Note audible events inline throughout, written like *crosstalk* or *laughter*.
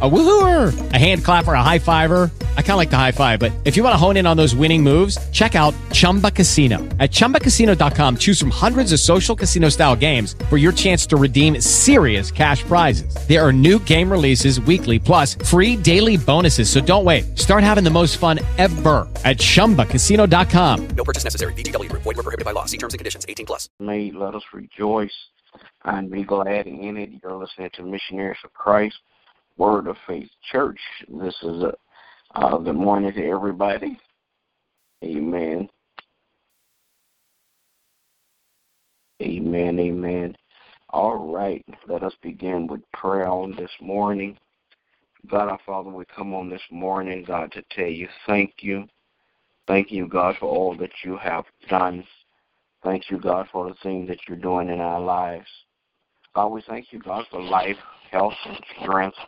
A woohooer, a hand clapper, a high fiver. I kind of like the high five, but if you want to hone in on those winning moves, check out Chumba Casino. At ChumbaCasino.com, choose from hundreds of social casino style games for your chance to redeem serious cash prizes. There are new game releases weekly, plus free daily bonuses. So don't wait. Start having the most fun ever at ChumbaCasino.com. No purchase necessary. VGW Group. Void were prohibited by law. See terms and conditions. 18 plus. Made, let us rejoice and be glad in it. You're listening to Missionaries of Christ, Word of Faith Church. This is a uh, good morning to everybody. Amen. Amen. Amen. All right, let us begin with prayer on this morning. God our Father, we come on this morning, God, to tell you thank you. Thank you, God, for all that you have done. Thank you, God, for the things that you're doing in our lives. God, we thank you, God, for life, health, and strength.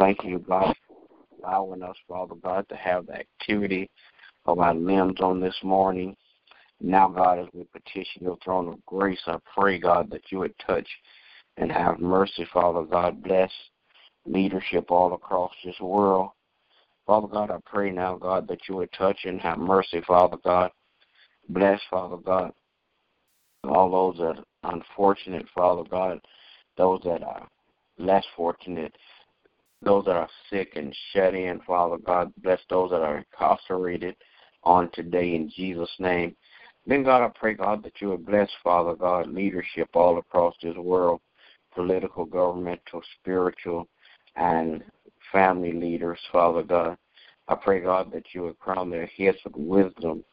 Thank you, God, for allowing us, Father God, to have the activity of our limbs on this morning. Now, God, as we petition your throne of grace, I pray, God, that you would touch and have mercy, Father God. Bless leadership all across this world. Father God, I pray now, God, that you would touch and have mercy, Father God. Bless, Father God, all those that are unfortunate, Father God, those that are less fortunate, those that are sick and shut in, Father God. Bless those that are incarcerated on today in Jesus' name. Then, God, I pray, God, that you would bless, Father God, leadership all across this world, political, governmental, spiritual, and family leaders, Father God. I pray, God, that you would crown their heads with wisdom,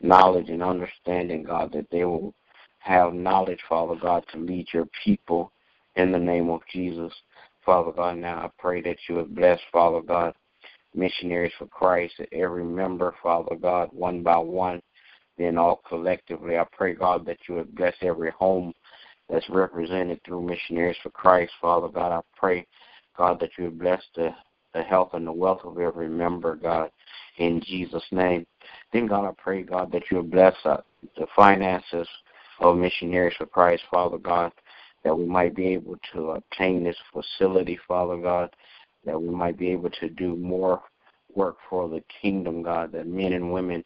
knowledge, and understanding, God, that they will have knowledge, Father God, to lead your people in the name of Jesus. Father God, now I pray that you would bless, Father God, missionaries for Christ, every member, Father God, one by one, then all collectively. I pray, God, that you would bless every home that's represented through missionaries for Christ, Father God. I pray, God, that you would bless the, the health and the wealth of every member, God, in Jesus' name. Then, God, I pray, God, that you would bless uh, the finances of missionaries for Christ, Father God, that we might be able to obtain this facility, Father God, that we might be able to do more work for the kingdom, God, that men and women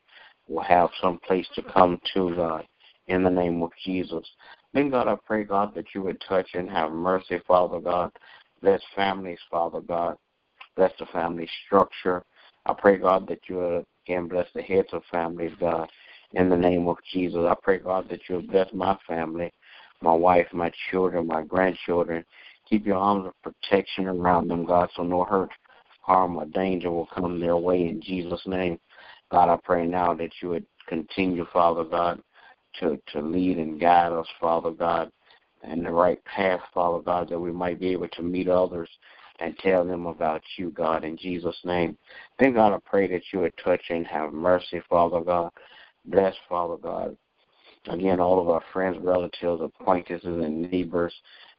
will have some place to come to, God, in the name of Jesus. Then, God, I pray, God, that you would touch and have mercy, Father God. Bless families, Father God. Bless the family structure. I pray, God, that you would again bless the heads of families, God, in the name of Jesus. I pray, God, that you would bless my family, my wife, my children, my grandchildren. Keep your arms of protection around them, God, so no hurt, harm, or danger will come their way in Jesus' name. God, I pray now that you would continue, Father God, to, to lead and guide us, Father God, in the right path, Father God, that we might be able to meet others and tell them about you, God, in Jesus' name. Then, God, I pray that you would touch and have mercy, Father God. Bless, Father God. Again, all of our friends, relatives, acquaintances, and neighbors.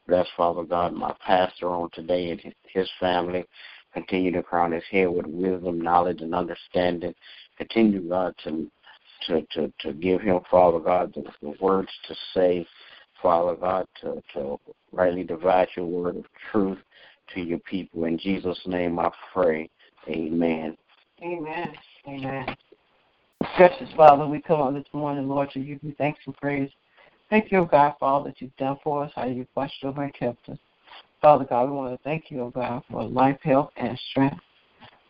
Bless, Father God, my pastor on today and his family. Continue to crown his head with wisdom, knowledge, and understanding. Continue, God, to to to, to give him, Father God, the, the words to say, Father God, to, to rightly divide your word of truth to your people. In Jesus' name I pray. Amen. Amen. Amen. Precious Father, we come on this morning, Lord, to give you thanks and praise. Thank you, God, for all that you've done for us, how you've watched over and kept us. Father God, we want to thank you, oh God, for life, health, and strength.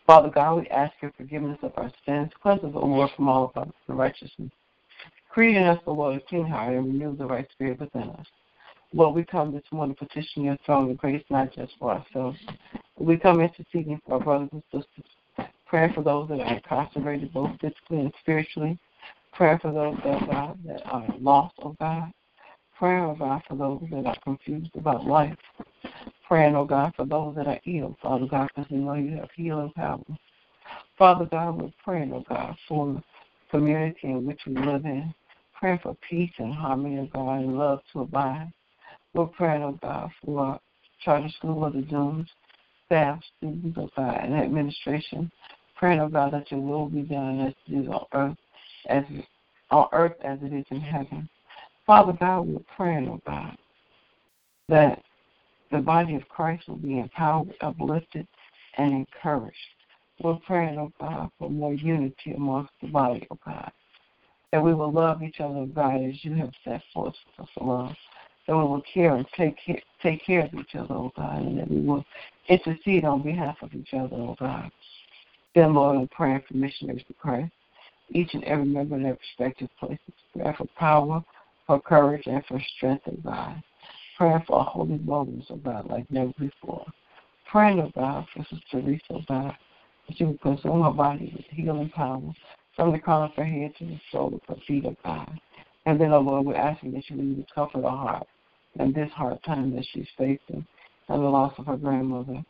Father God, we ask your forgiveness of our sins. Cleanse us, O Lord, from all of our unrighteousness. Create in us, O Lord, a clean heart and renew the right spirit within us. Lord, we come this morning petitioning your throne of grace, not just for ourselves. We come interceding for our brothers and sisters. Praying for those that are incarcerated, both physically and spiritually. Praying for those that, God, that are lost, oh God. Praying, oh God, for those that are confused about life. Praying, oh God, for those that are ill, Father God, because we know you have healing power. Father God, we're praying, oh God, for the community in which we live in. Praying for peace and harmony, oh God, and love to abide. We're praying, oh God, for our charter school of the Zooms, staff, students, oh God, and administration. Praying, oh God, that your will be done as it is on earth, as on earth as it is in heaven. Father God, we're praying, oh God, that the body of Christ will be empowered, uplifted, and encouraged. We're praying, oh God, for more unity amongst the body, oh God. That we will love each other, oh God, as you have set forth for us to love. That we will care and take care, take care of each other, oh God, and that we will intercede on behalf of each other, oh God. Then, Lord, I'm praying for missionaries to Christ, each and every member in their respective places. Prayer for power, for courage, and for strength, oh God. Praying for a holy boldness, oh God, like never before. Praying, oh God, for Sister Teresa, oh God, that you would consume her body with healing power from the crown of her head to the sole of her feet, oh God. And then, oh Lord, we're asking that you would comfort her heart in this hard time that she's facing and the loss of her grandmother.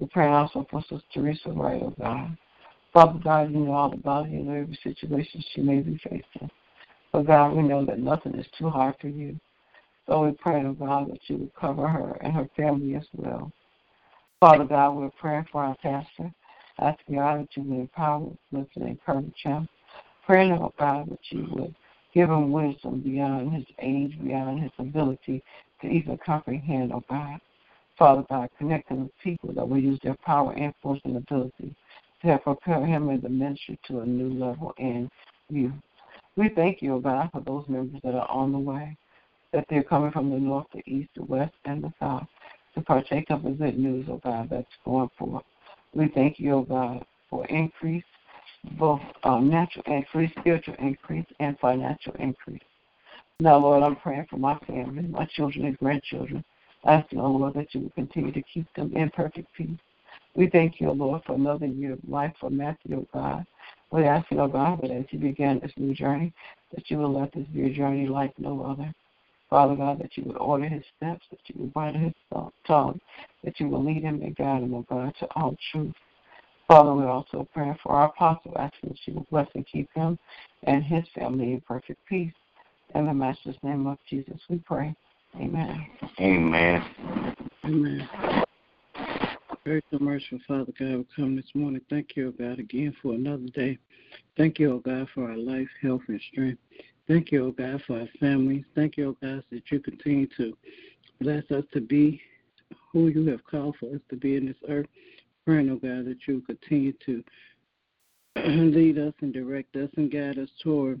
We pray also for Sister Teresa Wright, oh God. Father God, you know all about you know every situation she may be facing. But God, we know that nothing is too hard for you. So we pray, oh God, that you would cover her and her family as well. Father God, we're praying for our pastor. Asking God that you would empower, lift, and encourage him. Praying, oh God, that you would give him wisdom beyond his age, beyond his ability to even comprehend, oh God. Father God, connect him with people that will use their power, influence, and ability to help prepare him in the ministry to a new level in you. We thank you, oh God, for those members that are on the way, that they're coming from the north, the east, the west, and the south to partake of the good news, oh God, that's going forth. We thank you, oh God, for increase, both um, natural increase, spiritual increase, and financial increase. Now, Lord, I'm praying for my family, my children and grandchildren, asking, oh Lord, that you will continue to keep them in perfect peace. We thank you, oh Lord, for another year of life for Matthew, oh God. We ask you, O God, that as he began this new journey, that you will let this be a journey like no other. Father God, that you would order his steps, that you would bridle his tongue, that you will lead him and guide him, oh God, to all truth. Father, we're also pray for our apostle, asking that you will bless and keep him and his family in perfect peace. In the Master's name of Jesus, we pray. Amen. Amen. Amen. Very merciful Father God, we come this morning. Thank you, oh God, again for another day. Thank you, oh God, for our life, health, and strength. Thank you, oh God, for our families. Thank you, oh God, that you continue to bless us to be who you have called for us to be in this earth. Praying, oh God, that you continue to *clears throat* lead us and direct us and guide us toward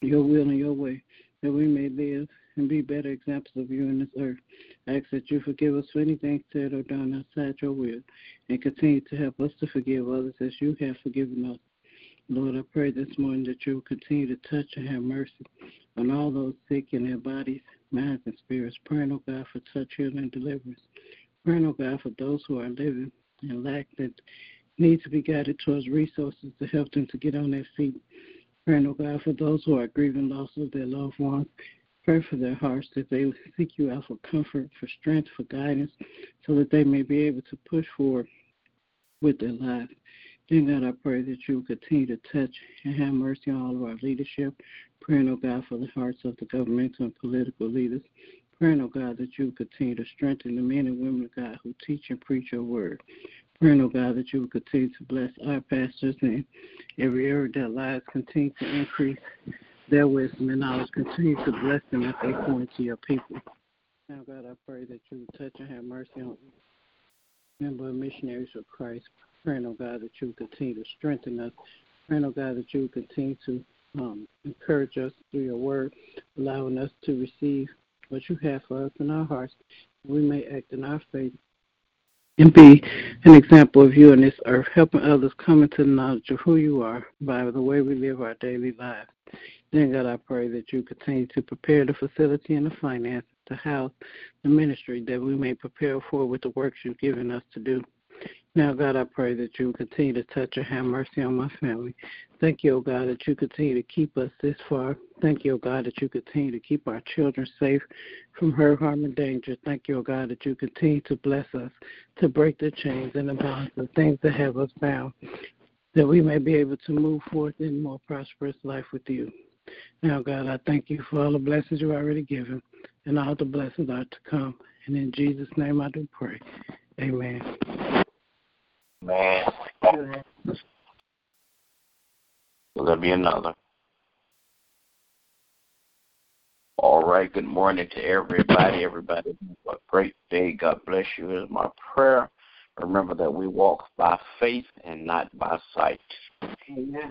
your will and your way, that we may live and be better examples of you in this earth. I ask that you forgive us for anything said or done outside your will, and continue to help us to forgive others as you have forgiven us. Lord, I pray this morning that you will continue to touch and have mercy on all those sick in their bodies, minds, and spirits. Praying, oh God, for touch, healing, and deliverance. Praying, oh God, for those who are living in lack that need to be guided towards resources to help them to get on their feet. Praying, oh God, for those who are grieving loss of their loved ones Pray for their hearts that they seek you out for comfort, for strength, for guidance, so that they may be able to push forward with their lives. Then, God, I pray that you continue to touch and have mercy on all of our leadership. Praying, oh God, for the hearts of the governmental and political leaders. Praying, oh God, that you continue to strengthen the men and women of God who teach and preach your word. Praying, oh God, that you will continue to bless our pastors and every area of their lives continue to increase their wisdom and knowledge. Continue to bless them as they point to your people. Now, God, I pray that you would touch and have mercy on member of missionaries of Christ. Praying, oh God, that you would continue to strengthen us. Praying, oh God, that you would continue to um, encourage us through your word, allowing us to receive what you have for us in our hearts. We may act in our faith and be an example of you on this earth, helping others come into the knowledge of who you are by the way we live our daily lives. Then, God, I pray that you continue to prepare the facility and the finance to house the ministry that we may prepare for with the works you've given us to do. Now, God, I pray that you continue to touch and have mercy on my family. Thank you, oh God, that you continue to keep us this far. Thank you, oh God, that you continue to keep our children safe from hurt, harm, and danger. Thank you, oh God, that you continue to bless us to break the chains and the bonds of things that have us bound, that we may be able to move forth in more prosperous life with you. Now, God, I thank you for all the blessings you've already given and all the blessings are to come. And in Jesus' name I do pray. Amen. Man. Will there be another? All right. Good morning to everybody. Everybody, a great day. God bless you. Is my prayer. Remember that we walk by faith and not by sight. Amen.